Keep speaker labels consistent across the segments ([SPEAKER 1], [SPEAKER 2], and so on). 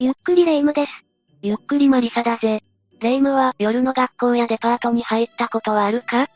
[SPEAKER 1] ゆっくりレ夢ムです。
[SPEAKER 2] ゆっくりマリサだぜ。レ夢ムは夜の学校やデパートに入ったことはあるか？ん？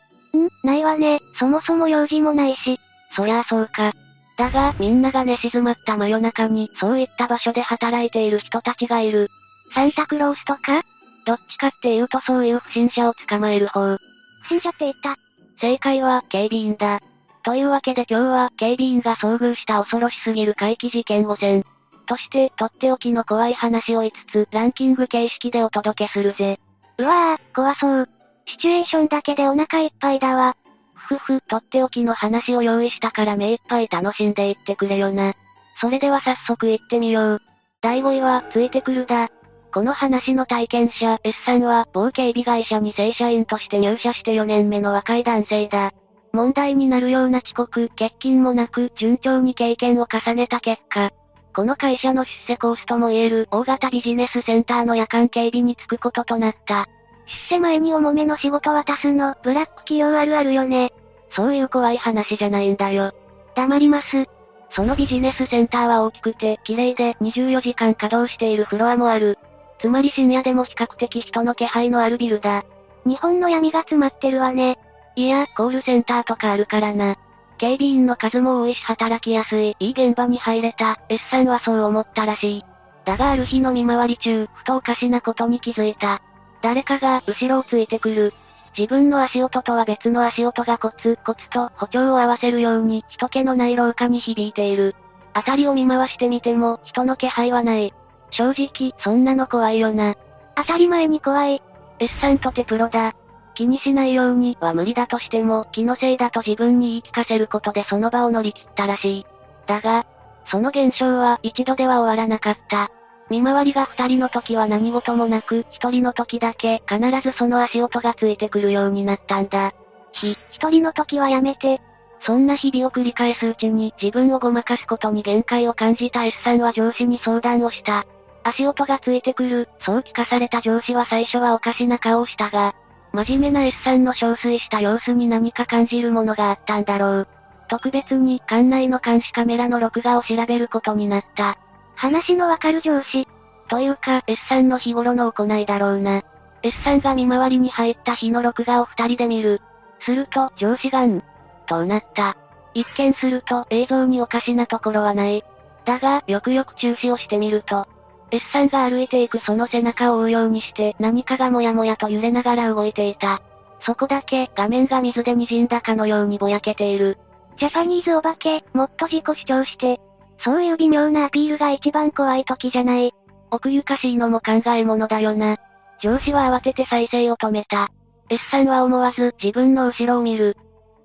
[SPEAKER 1] ないわね。そもそも用事もないし。
[SPEAKER 2] そりゃあそうか。だが、みんなが寝静まった真夜中に、そういった場所で働いている人たちがいる。
[SPEAKER 1] サンタクロースとか？
[SPEAKER 2] どっちかっていうとそういう不審者を捕まえる方。
[SPEAKER 1] 不審者って言った。
[SPEAKER 2] 正解は、警備員だ。というわけで今日は、警備員が遭遇した恐ろしすぎる怪奇事件を戦。として、とっておきの怖い話を5つ、ランキング形式でお届けするぜ。
[SPEAKER 1] うわぁ、怖そう。シチュエーションだけでお腹いっぱいだわ。
[SPEAKER 2] ふふふ、とっておきの話を用意したから目いっぱい楽しんでいってくれよな。それでは早速行ってみよう。第5位は、ついてくるだ。この話の体験者 S さんは、某警備会社に正社員として入社して4年目の若い男性だ。問題になるような遅刻、欠勤もなく、順調に経験を重ねた結果、この会社の出世コースとも言える大型ビジネスセンターの夜間警備に就くこととなった。
[SPEAKER 1] 出世前に重めの仕事渡すの、ブラック企業あるあるよね。
[SPEAKER 2] そういう怖い話じゃないんだよ。
[SPEAKER 1] 黙ります。
[SPEAKER 2] そのビジネスセンターは大きくて、綺麗で24時間稼働しているフロアもある。つまり深夜でも比較的人の気配のあるビルだ。
[SPEAKER 1] 日本の闇が詰まってるわね。
[SPEAKER 2] いや、コールセンターとかあるからな。警備員の数も多いし働きやすい、いい現場に入れた、S さんはそう思ったらしい。だがある日の見回り中、ふとおかしなことに気づいた。誰かが後ろをついてくる。自分の足音とは別の足音がコツコツと歩調を合わせるように人気のない廊下に響いている。辺りを見回してみても人の気配はない。正直、そんなの怖いよな。
[SPEAKER 1] 当たり前に怖い。
[SPEAKER 2] S さんとてプロだ。気にしないようには無理だとしても、気のせいだと自分に言い聞かせることでその場を乗り切ったらしい。だが、その現象は一度では終わらなかった。見回りが二人の時は何事もなく、一人の時だけ必ずその足音がついてくるようになったんだ。
[SPEAKER 1] ひ、一人の時はやめて。
[SPEAKER 2] そんな日々を繰り返すうちに自分をごまかすことに限界を感じた S さんは上司に相談をした。足音がついてくる、そう聞かされた上司は最初はおかしな顔をしたが、真面目な S さんの憔悴した様子に何か感じるものがあったんだろう。特別に館内の監視カメラの録画を調べることになった。
[SPEAKER 1] 話のわかる上司。
[SPEAKER 2] というか、S さんの日頃の行いだろうな。S さんが見回りに入った日の録画を二人で見る。すると、上司がん、となった。一見すると映像におかしなところはない。だが、よくよく注視をしてみると、S さんが歩いていくその背中を追うようにして何かがもやもやと揺れながら動いていた。そこだけ画面が水で滲んだかのようにぼやけている。
[SPEAKER 1] ジャパニーズお化け、もっと自己主張して。そういう微妙なアピールが一番怖い時じゃない。
[SPEAKER 2] 奥ゆかしいのも考えものだよな。上司は慌てて再生を止めた。S さんは思わず自分の後ろを見る。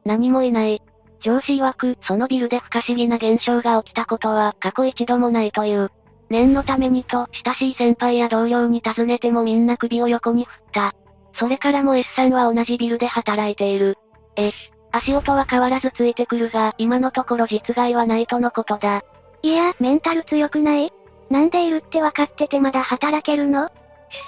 [SPEAKER 2] 何もいない。上司曰く、そのビルで不可思議な現象が起きたことは過去一度もないという。念のためにと、親しい先輩や同僚に尋ねてもみんな首を横に振った。それからも S さんは同じビルで働いている。え、足音は変わらずついてくるが、今のところ実害はないとのことだ。
[SPEAKER 1] いや、メンタル強くない？なんでいるって分かっててまだ働けるの？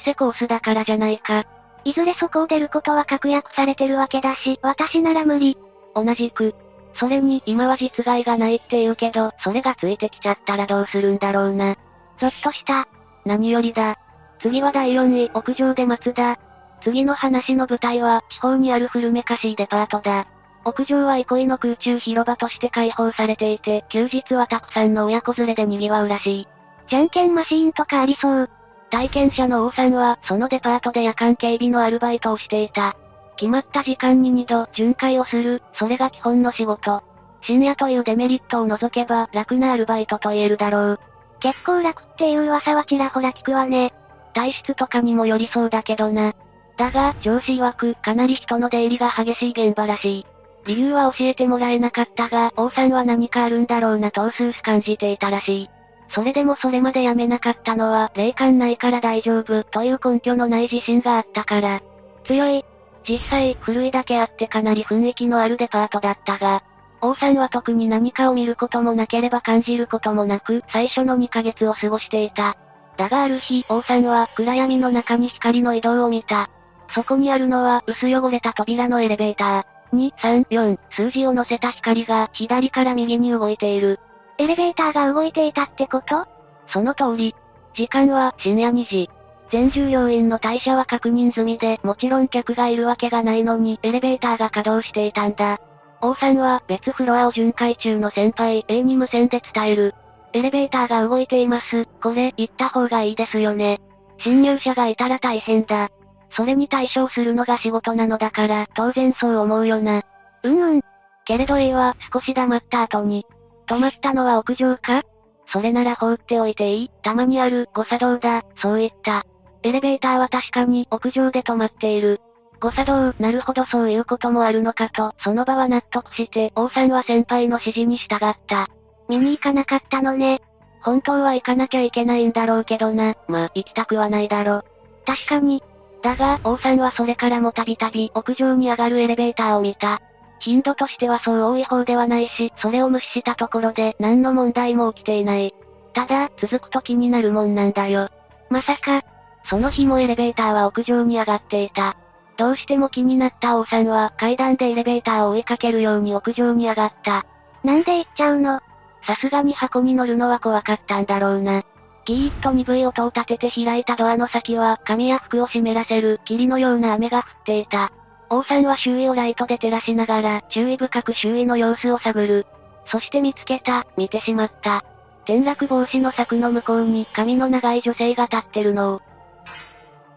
[SPEAKER 2] 出世コースだからじゃないか。
[SPEAKER 1] いずれそこを出ることは確約されてるわけだし、私なら無理。
[SPEAKER 2] 同じく。それに、今は実害がないって言うけど、それがついてきちゃったらどうするんだろうな。
[SPEAKER 1] ゾッとした。
[SPEAKER 2] 何よりだ。次は第4位、屋上で松田。次の話の舞台は、地方にある古めかしいデパートだ。屋上は憩いの空中広場として開放されていて、休日はたくさんの親子連れで賑わうらしい。
[SPEAKER 1] じゃんけんマシーンとかありそう。
[SPEAKER 2] 体験者の王さんは、そのデパートで夜間警備のアルバイトをしていた。決まった時間に2度、巡回をする、それが基本の仕事。深夜というデメリットを除けば、楽なアルバイトと言えるだろう。
[SPEAKER 1] 結構楽っていう噂はちらほら聞くわね。
[SPEAKER 2] 体質とかにもよりそうだけどな。だが、上司曰く、かなり人の出入りが激しい現場らしい。理由は教えてもらえなかったが、王さんは何かあるんだろうなとうすうす感じていたらしい。それでもそれまでやめなかったのは、霊感ないから大丈夫という根拠のない自信があったから。
[SPEAKER 1] 強い。
[SPEAKER 2] 実際、古いだけあってかなり雰囲気のあるデパートだったが、王さんは特に何かを見ることもなければ感じることもなく、最初の2ヶ月を過ごしていた。だがある日、王さんは暗闇の中に光の移動を見た。そこにあるのは薄汚れた扉のエレベーター。2、3、4、数字を乗せた光が左から右に動いている。
[SPEAKER 1] エレベーターが動いていたってこと？
[SPEAKER 2] その通り。時間は深夜2時。全従業員の退社は確認済みで、もちろん客がいるわけがないのに、エレベーターが稼働していたんだ。王さんは別フロアを巡回中の先輩 A に無線で伝える。エレベーターが動いています。これ、行った方がいいですよね。侵入者がいたら大変だ。それに対処するのが仕事なのだから、当然そう思うよな。
[SPEAKER 1] うんうん。
[SPEAKER 2] けれど A は少し黙った後に、止まったのは屋上か？それなら放っておいていいたまにある誤作動だ、そう言った。エレベーターは確かに屋上で止まっている。誤作動、なるほどそういうこともあるのかと、その場は納得して、王さんは先輩の指示に従った。
[SPEAKER 1] 見に行かなかったのね。
[SPEAKER 2] 本当は行かなきゃいけないんだろうけどな。まあ行きたくはないだろ。
[SPEAKER 1] 確かに。
[SPEAKER 2] だが、王さんはそれからもたびたび屋上に上がるエレベーターを見た。頻度としてはそう多い方ではないし、それを無視したところで何の問題も起きていない。ただ、続くと気になるもんなんだよ。
[SPEAKER 1] まさか、
[SPEAKER 2] その日もエレベーターは屋上に上がっていた。どうしても気になった王さんは階段でエレベーターを追いかけるように屋上に上がった。
[SPEAKER 1] なんで行っちゃうの？
[SPEAKER 2] さすがに箱に乗るのは怖かったんだろうな。ギーッと鈍い音を立てて開いたドアの先は髪や服を湿らせる霧のような雨が降っていた。王さんは周囲をライトで照らしながら注意深く周囲の様子を探る。そして見つけた、見てしまった。転落防止の柵の向こうに髪の長い女性が立ってるのを。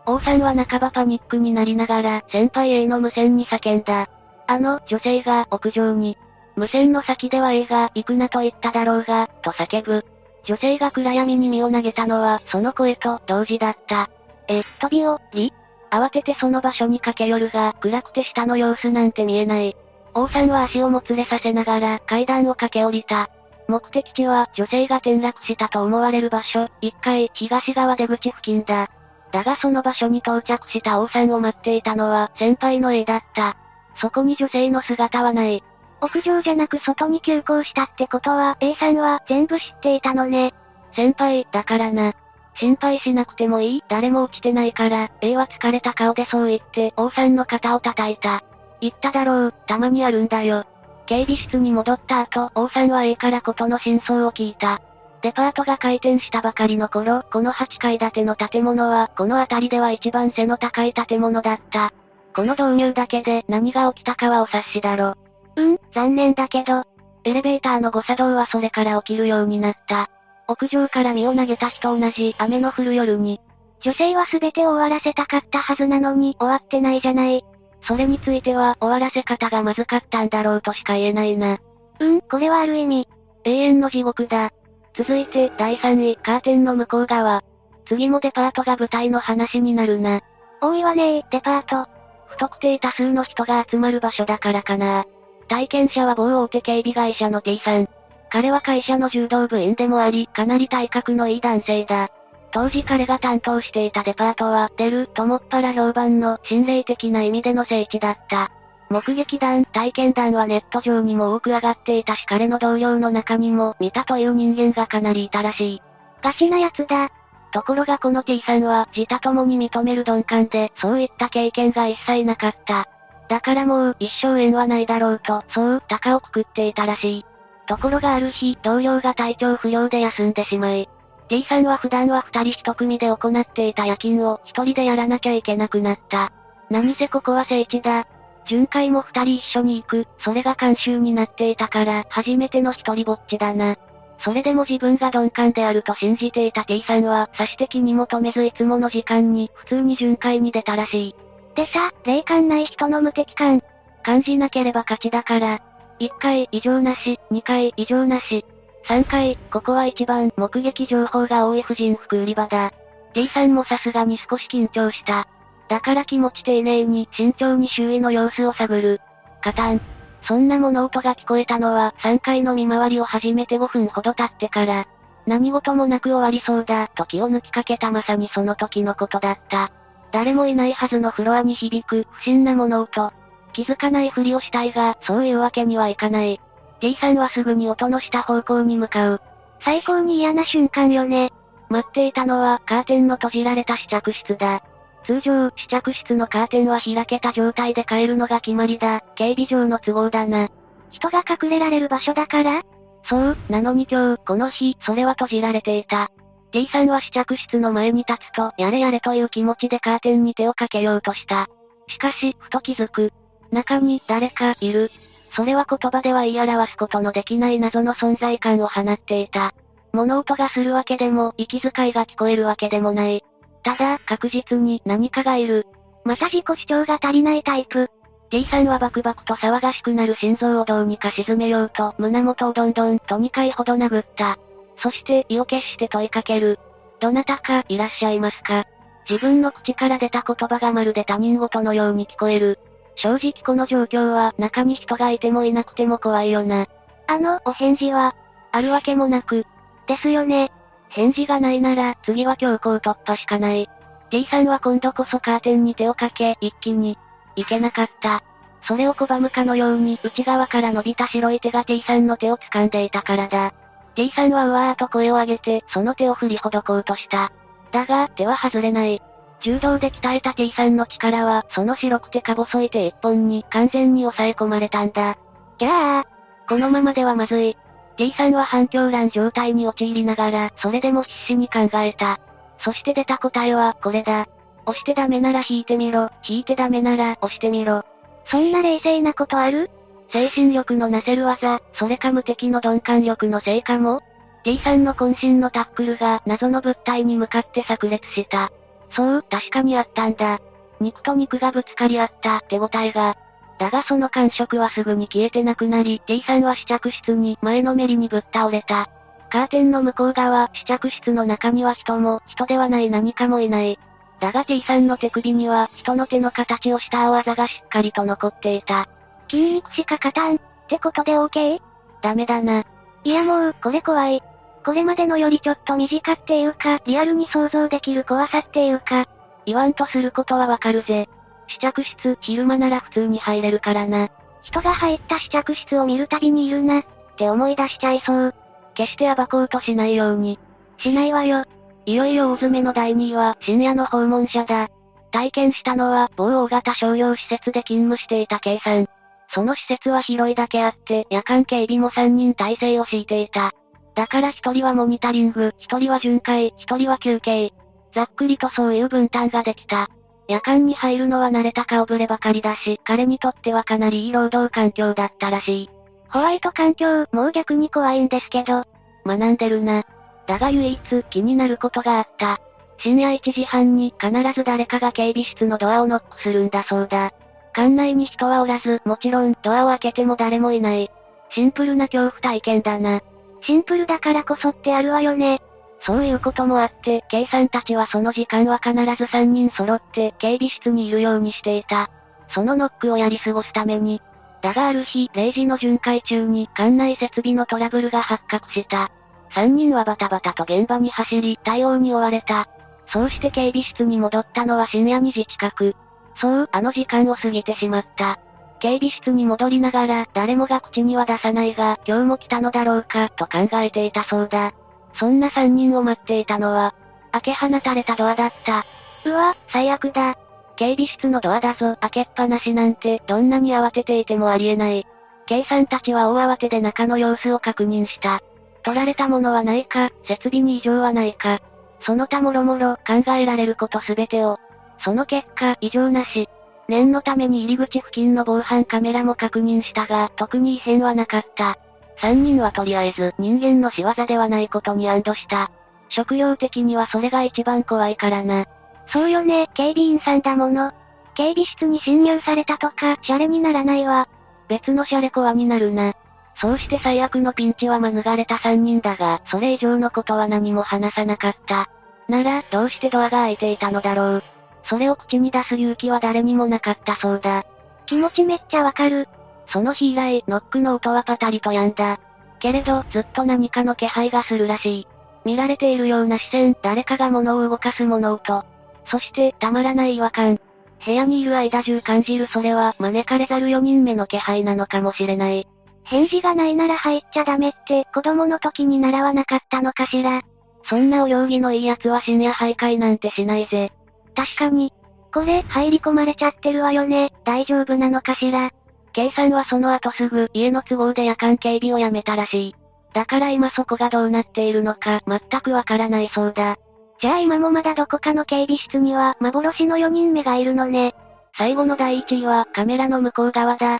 [SPEAKER 2] 王さんは半ばパニックになりながら先輩 A の無線に叫んだ。あの女性が屋上に。無線の先では A が行くなと言っただろうが、と叫ぶ。女性が暗闇に身を投げたのはその声と同時だった。
[SPEAKER 1] え、飛び降り
[SPEAKER 2] 慌ててその場所に駆け寄るが、暗くて下の様子なんて見えない。王さんは足をもつれさせながら階段を駆け降りた。目的地は女性が転落したと思われる場所、1階東側出口付近だ。だがその場所に到着した王さんを待っていたのは先輩の A だった。そこに女性の姿はない。
[SPEAKER 1] 屋上じゃなく外に急行したってことは A さんは全部知っていたのね。
[SPEAKER 2] 先輩、だからな。心配しなくてもいい誰も落ちてないから、A は疲れた顔でそう言って、王さんの肩を叩いた。言っただろう、たまにあるんだよ。警備室に戻った後、王さんは A からことの真相を聞いた。デパートが開店したばかりの頃、この8階建ての建物は、この辺りでは一番背の高い建物だった。この導入だけで何が起きたかはお察しだろ。
[SPEAKER 1] うん、残念だけど。
[SPEAKER 2] エレベーターの誤作動はそれから起きるようになった。屋上から身を投げた日と同じ雨の降る夜に。
[SPEAKER 1] 女性は全てを終わらせたかったはずなのに終わってないじゃない。
[SPEAKER 2] それについては終わらせ方がまずかったんだろうとしか言えないな。
[SPEAKER 1] うん、これはある意味。
[SPEAKER 2] 永遠の地獄だ。続いて、第3位、カーテンの向こう側。次もデパートが舞台の話になるな。
[SPEAKER 1] 多いわねー、デパート。
[SPEAKER 2] 不特定多数の人が集まる場所だからかな。体験者は某大手警備会社の T さん。彼は会社の柔道部員でもあり、かなり体格のいい男性だ。当時彼が担当していたデパートは、出るともっぱら評判の心霊的な意味での聖地だった。目撃談、体験談はネット上にも多く上がっていたし彼の同僚の中にも見たという人間がかなりいたらしい。
[SPEAKER 1] ガチなやつだ。
[SPEAKER 2] ところがこの T さんは自他共に認める鈍感で、そういった経験が一切なかった。だからもう、一生縁はないだろうと、そう、高をくくっていたらしい。ところがある日、同僚が体調不良で休んでしまい、T さんは普段は二人一組で行っていた夜勤を一人でやらなきゃいけなくなった。何せここは聖地だ。巡回も二人一緒に行く、それが慣習になっていたから、初めての一人ぼっちだな。それでも自分が鈍感であると信じていた T さんは、差し的に求めずいつもの時間に、普通に巡回に出たらしい。
[SPEAKER 1] 出た、霊感ない人の無敵感。
[SPEAKER 2] 感じなければ勝ちだから、1回異常なし、2回異常なし。3回、ここは一番目撃情報が多い婦人服売り場だ。T さんもさすがに少し緊張した。だから気持ち丁寧に慎重に周囲の様子を探る。カタン。そんな物音が聞こえたのは3回の見回りを始めて5分ほど経ってから、何事もなく終わりそうだと気を抜きかけたまさにその時のことだった。誰もいないはずのフロアに響く不審な物音。気づかないふりをしたいが、そういうわけにはいかない。T さんはすぐに音のした方向に向かう。
[SPEAKER 1] 最高に嫌な瞬間よね。
[SPEAKER 2] 待っていたのはカーテンの閉じられた試着室だ。通常、試着室のカーテンは開けた状態で帰るのが決まりだ。警備上の都合だな。
[SPEAKER 1] 人が隠れられる場所だから？
[SPEAKER 2] そう、なのに今日、この日、それは閉じられていた。D さんは試着室の前に立つと、やれやれという気持ちでカーテンに手をかけようとした。しかし、ふと気づく。中に、誰か、いる。それは言葉では言い表すことのできない謎の存在感を放っていた。物音がするわけでも、息遣いが聞こえるわけでもない。ただ、確実に何かがいる。
[SPEAKER 1] また自己主張が足りないタイプ。
[SPEAKER 2] T さんはバクバクと騒がしくなる心臓をどうにか沈めようと胸元をどんどんと2回ほど殴った。そして意を決して問いかける。どなたかいらっしゃいますか？自分の口から出た言葉がまるで他人事のように聞こえる。正直この状況は中に人がいてもいなくても怖いよな。
[SPEAKER 1] あの、お返事は、
[SPEAKER 2] あるわけもなく。
[SPEAKER 1] ですよね。
[SPEAKER 2] 返事がないなら、次は強行突破しかない。T さんは今度こそカーテンに手をかけ、一気に、いけなかった。それを拒むかのように内側から伸びた白い手が T さんの手を掴んでいたからだ。T さんはうわーと声を上げて、その手を振りほどこうとした。だが、手は外れない。柔道で鍛えた T さんの力は、その白くてか細い手一本に完全に抑え込まれたんだ。
[SPEAKER 1] ギャー
[SPEAKER 2] このままではまずい。T さんは反響乱状態に陥りながら、それでも必死に考えた。そして出た答えは、これだ。押してダメなら引いてみろ、引いてダメなら押してみろ。
[SPEAKER 1] そんな冷静なことある？
[SPEAKER 2] 精神力のなせる技、それか無敵の鈍感力の成果も ?T さんの渾身のタックルが謎の物体に向かって炸裂した。そう、確かにあったんだ。肉と肉がぶつかり合った手応えが。だがその感触はすぐに消えてなくなり、T さんは試着室に前のめりにぶっ倒れた。カーテンの向こう側、試着室の中には人も、人ではない何かもいない。だが T さんの手首には、人の手の形をした青技がしっかりと残っていた。
[SPEAKER 1] 筋肉しか勝たん、ってことで OK?
[SPEAKER 2] ダメだな。
[SPEAKER 1] いやもう、これ怖い。これまでのよりちょっと短っていうか、リアルに想像できる怖さっていうか、
[SPEAKER 2] 言わんとすることはわかるぜ。試着室、昼間なら普通に入れるからな。
[SPEAKER 1] 人が入った試着室を見るたびにいるな、って思い出しちゃいそう。
[SPEAKER 2] 決して暴こうとしないように。
[SPEAKER 1] しないわよ。
[SPEAKER 2] いよいよ大詰めの第2位は深夜の訪問者だ。体験したのは某大型商業施設で勤務していた K さん。その施設は広いだけあって、夜間警備も3人体制を敷いていた。だから一人はモニタリング、一人は巡回、一人は休憩。ざっくりとそういう分担ができた。夜間に入るのは慣れた顔ぶればかりだし、彼にとってはかなりいい労働環境だったらしい。
[SPEAKER 1] ホワイト環境、もう逆に怖いんですけど。
[SPEAKER 2] 学んでるな。だが唯一気になることがあった。深夜1時半に必ず誰かが警備室のドアをノックするんだそうだ。館内に人はおらず、もちろんドアを開けても誰もいない。シンプルな恐怖体験だな。
[SPEAKER 1] シンプルだからこそってあるわよね。
[SPEAKER 2] そういうこともあって、K さんたちはその時間は必ず3人揃って警備室にいるようにしていた。そのノックをやり過ごすために。だがある日、0時の巡回中に館内設備のトラブルが発覚した。3人はバタバタと現場に走り、対応に追われた。そうして警備室に戻ったのは深夜2時近く。そう、あの時間を過ぎてしまった。警備室に戻りながら、誰もが口には出さないが、今日も来たのだろうか、と考えていたそうだ。そんな3人を待っていたのは、開け放たれたドアだった。
[SPEAKER 1] うわ、最悪だ。
[SPEAKER 2] 警備室のドアだぞ、開けっぱなしなんて、どんなに慌てていてもありえない。K さんたちは大慌てで中の様子を確認した。取られたものはないか、設備に異常はないか。その他もろもろ考えられることすべてを。その結果、異常なし。念のために入り口付近の防犯カメラも確認したが、特に異変はなかった。三人はとりあえず人間の仕業ではないことに安堵した。食料的にはそれが一番怖いからな。
[SPEAKER 1] そうよね、警備員さんだもの。警備室に侵入されたとか、シャレにならないわ。
[SPEAKER 2] 別のシャレコアになるな。そうして最悪のピンチは免れた3人だが、それ以上のことは何も話さなかった。なら、どうしてドアが開いていたのだろう。それを口に出す勇気は誰にもなかったそうだ。
[SPEAKER 1] 気持ちめっちゃわかる。
[SPEAKER 2] その日以来、ノックの音はパタリと止んだ。けれど、ずっと何かの気配がするらしい。見られているような視線、誰かが物を動かす物音。そして、たまらない違和感。部屋にいる間中感じるそれは招かれざる4人目の気配なのかもしれない。
[SPEAKER 1] 返事がないなら入っちゃダメって子供の時に習わなかったのかしら。
[SPEAKER 2] そんなお行儀のいい奴は深夜徘徊なんてしないぜ。
[SPEAKER 1] 確かに。これ、入り込まれちゃってるわよね。大丈夫なのかしら。
[SPEAKER 2] K さんはその後すぐ家の都合で夜間警備をやめたらしい。だから今そこがどうなっているのか全くわからないそうだ。
[SPEAKER 1] じゃあ今もまだどこかの警備室には幻の4人目がいるのね。
[SPEAKER 2] 最後の第1位はカメラの向こう側だ。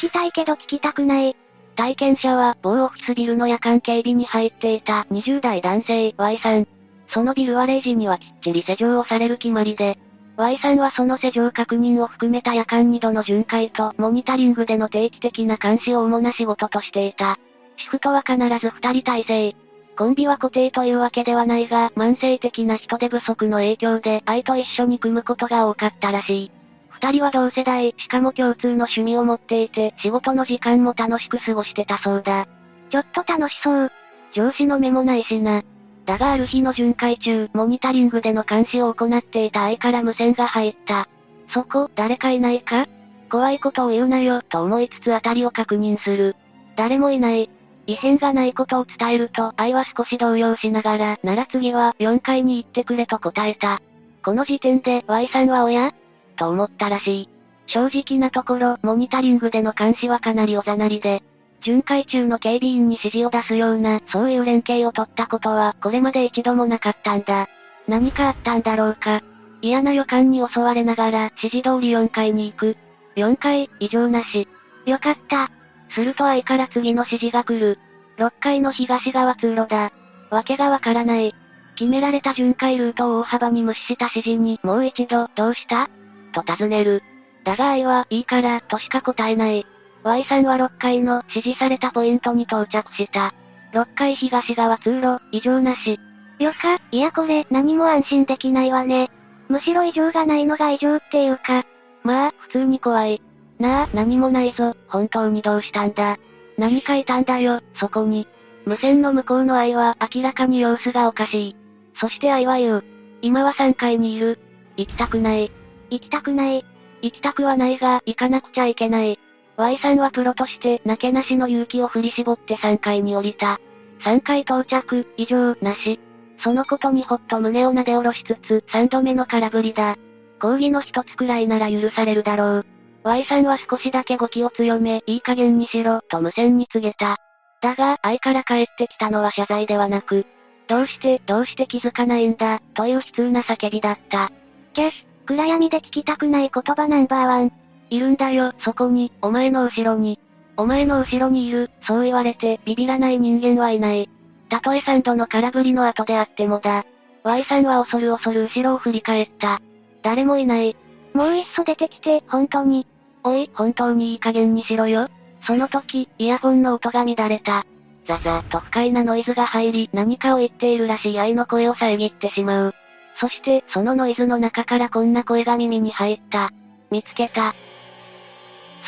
[SPEAKER 1] 聞きたいけど聞きたくない。
[SPEAKER 2] 体験者は某オフィスビルの夜間警備に入っていた20代男性 Y さん。そのビルは0時にはきっちり施錠をされる決まりで、Y さんはその施錠確認を含めた夜間2度の巡回とモニタリングでの定期的な監視を主な仕事としていた。シフトは必ず2人体制。コンビは固定というわけではないが、慢性的な人手不足の影響で愛と一緒に組むことが多かったらしい。二人は同世代、しかも共通の趣味を持っていて、仕事の時間も楽しく過ごしてたそうだ。
[SPEAKER 1] ちょっと楽しそう。
[SPEAKER 2] 上司の目もないしな。だがある日の巡回中、モニタリングでの監視を行っていた愛から無線が入った。そこ、誰かいないか？怖いことを言うなよ、と思いつつあたりを確認する。誰もいない。異変がないことを伝えると、愛は少し動揺しながら、なら次は4階に行ってくれと答えた。この時点で Y さんは親と思ったらしい。正直なところ、モニタリングでの監視はかなりおざなりで、巡回中の警備員に指示を出すような、そういう連携を取ったことは、これまで一度もなかったんだ。何かあったんだろうか。嫌な予感に襲われながら、指示通り4階に行く。4階、異常なし。
[SPEAKER 1] よかった。
[SPEAKER 2] すると愛から次の指示が来る。6階の東側通路だ。わけがわからない。決められた巡回ルートを大幅に無視した指示にもう一度、どうした？と尋ねる。だが愛は、いいから、としか答えない。Y さんは6階の指示されたポイントに到着した。6階東側通路、異常なし。
[SPEAKER 1] よか、いやこれ、何も安心できないわね。むしろ異常がないのが異常っていうか。
[SPEAKER 2] まあ、普通に怖い。なあ、何もないぞ、本当にどうしたんだ。何かいたんだよ、そこに。無線の向こうの愛は明らかに様子がおかしい。そして愛は言う。今は3階にいる。行きたくない。
[SPEAKER 1] 行きたくない。
[SPEAKER 2] 行きたくはないが、行かなくちゃいけない。Y さんはプロとして、なけなしの勇気を振り絞って3階に降りた。3階到着、異常、なし。そのことにほっと胸を撫で下ろしつつ、3度目の空振りだ。講義の一つくらいなら許されるだろう。Y さんは少しだけ語気を強め、いい加減にしろ、と無線に告げた。だが、愛から帰ってきたのは謝罪ではなく、どうして、どうして気づかないんだ、という悲痛な叫びだった。
[SPEAKER 1] キャ暗闇で聞きたくない言葉ナンバーワン。
[SPEAKER 2] いるんだよ、そこに、お前の後ろに。お前の後ろにいる、そう言われて、ビビらない人間はいない。たとえ3度の空振りの後であってもだ。Y さんは恐る恐る後ろを振り返った。誰もいない。
[SPEAKER 1] もういっそ出てきて、本当に。
[SPEAKER 2] おい、本当にいい加減にしろよ。その時、イヤホンの音が乱れた。ザザと不快なノイズが入り、何かを言っているらしい愛の声を遮ってしまう。そして、そのノイズの中からこんな声が耳に入った。見つけた。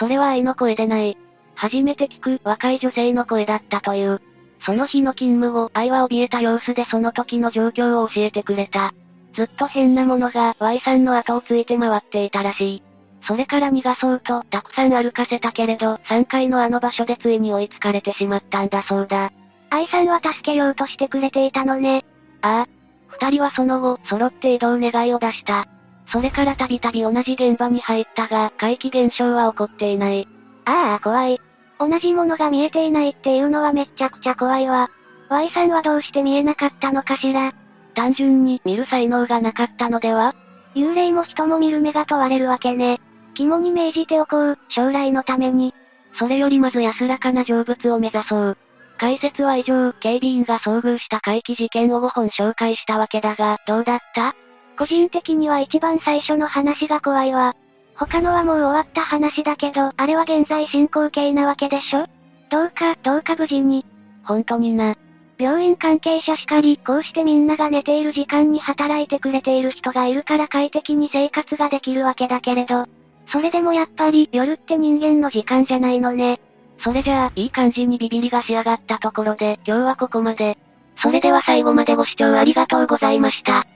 [SPEAKER 2] それは愛の声でない。初めて聞く若い女性の声だったという。その日の勤務後、愛は怯えた様子でその時の状況を教えてくれた。ずっと変なものが Y さんの後をついて回っていたらしい。それから逃がそうとたくさん歩かせたけれど、3階のあの場所でついに追いつかれてしまったんだそうだ。
[SPEAKER 1] 愛さんは助けようとしてくれていたのね。
[SPEAKER 2] ああ、二人はその後、揃って移動願いを出した。それからたびたび同じ現場に入ったが、怪奇現象は起こっていない。
[SPEAKER 1] ああ、怖い。同じものが見えていないっていうのはめっちゃくちゃ怖いわ。Y さんはどうして見えなかったのかしら？
[SPEAKER 2] 単純に見る才能がなかったのでは？
[SPEAKER 1] 幽霊も人も見る目が問われるわけね。肝に銘じておこう、将来のために。
[SPEAKER 2] それよりまず安らかな成仏を目指そう。解説は以上、警備員が遭遇した怪奇事件を5本紹介したわけだが、どうだった？
[SPEAKER 1] 個人的には一番最初の話が怖いわ。他のはもう終わった話だけど、あれは現在進行形なわけでしょ？どうか、どうか無事に。
[SPEAKER 2] 本当にな。
[SPEAKER 1] 病院関係者しかり、こうしてみんなが寝ている時間に働いてくれている人がいるから快適に生活ができるわけだけれど、それでもやっぱり夜って人間の時間じゃないのね。
[SPEAKER 2] それじゃあ、いい感じにビビりが仕上がったところで、今日はここまで。それでは最後までご視聴ありがとうございました。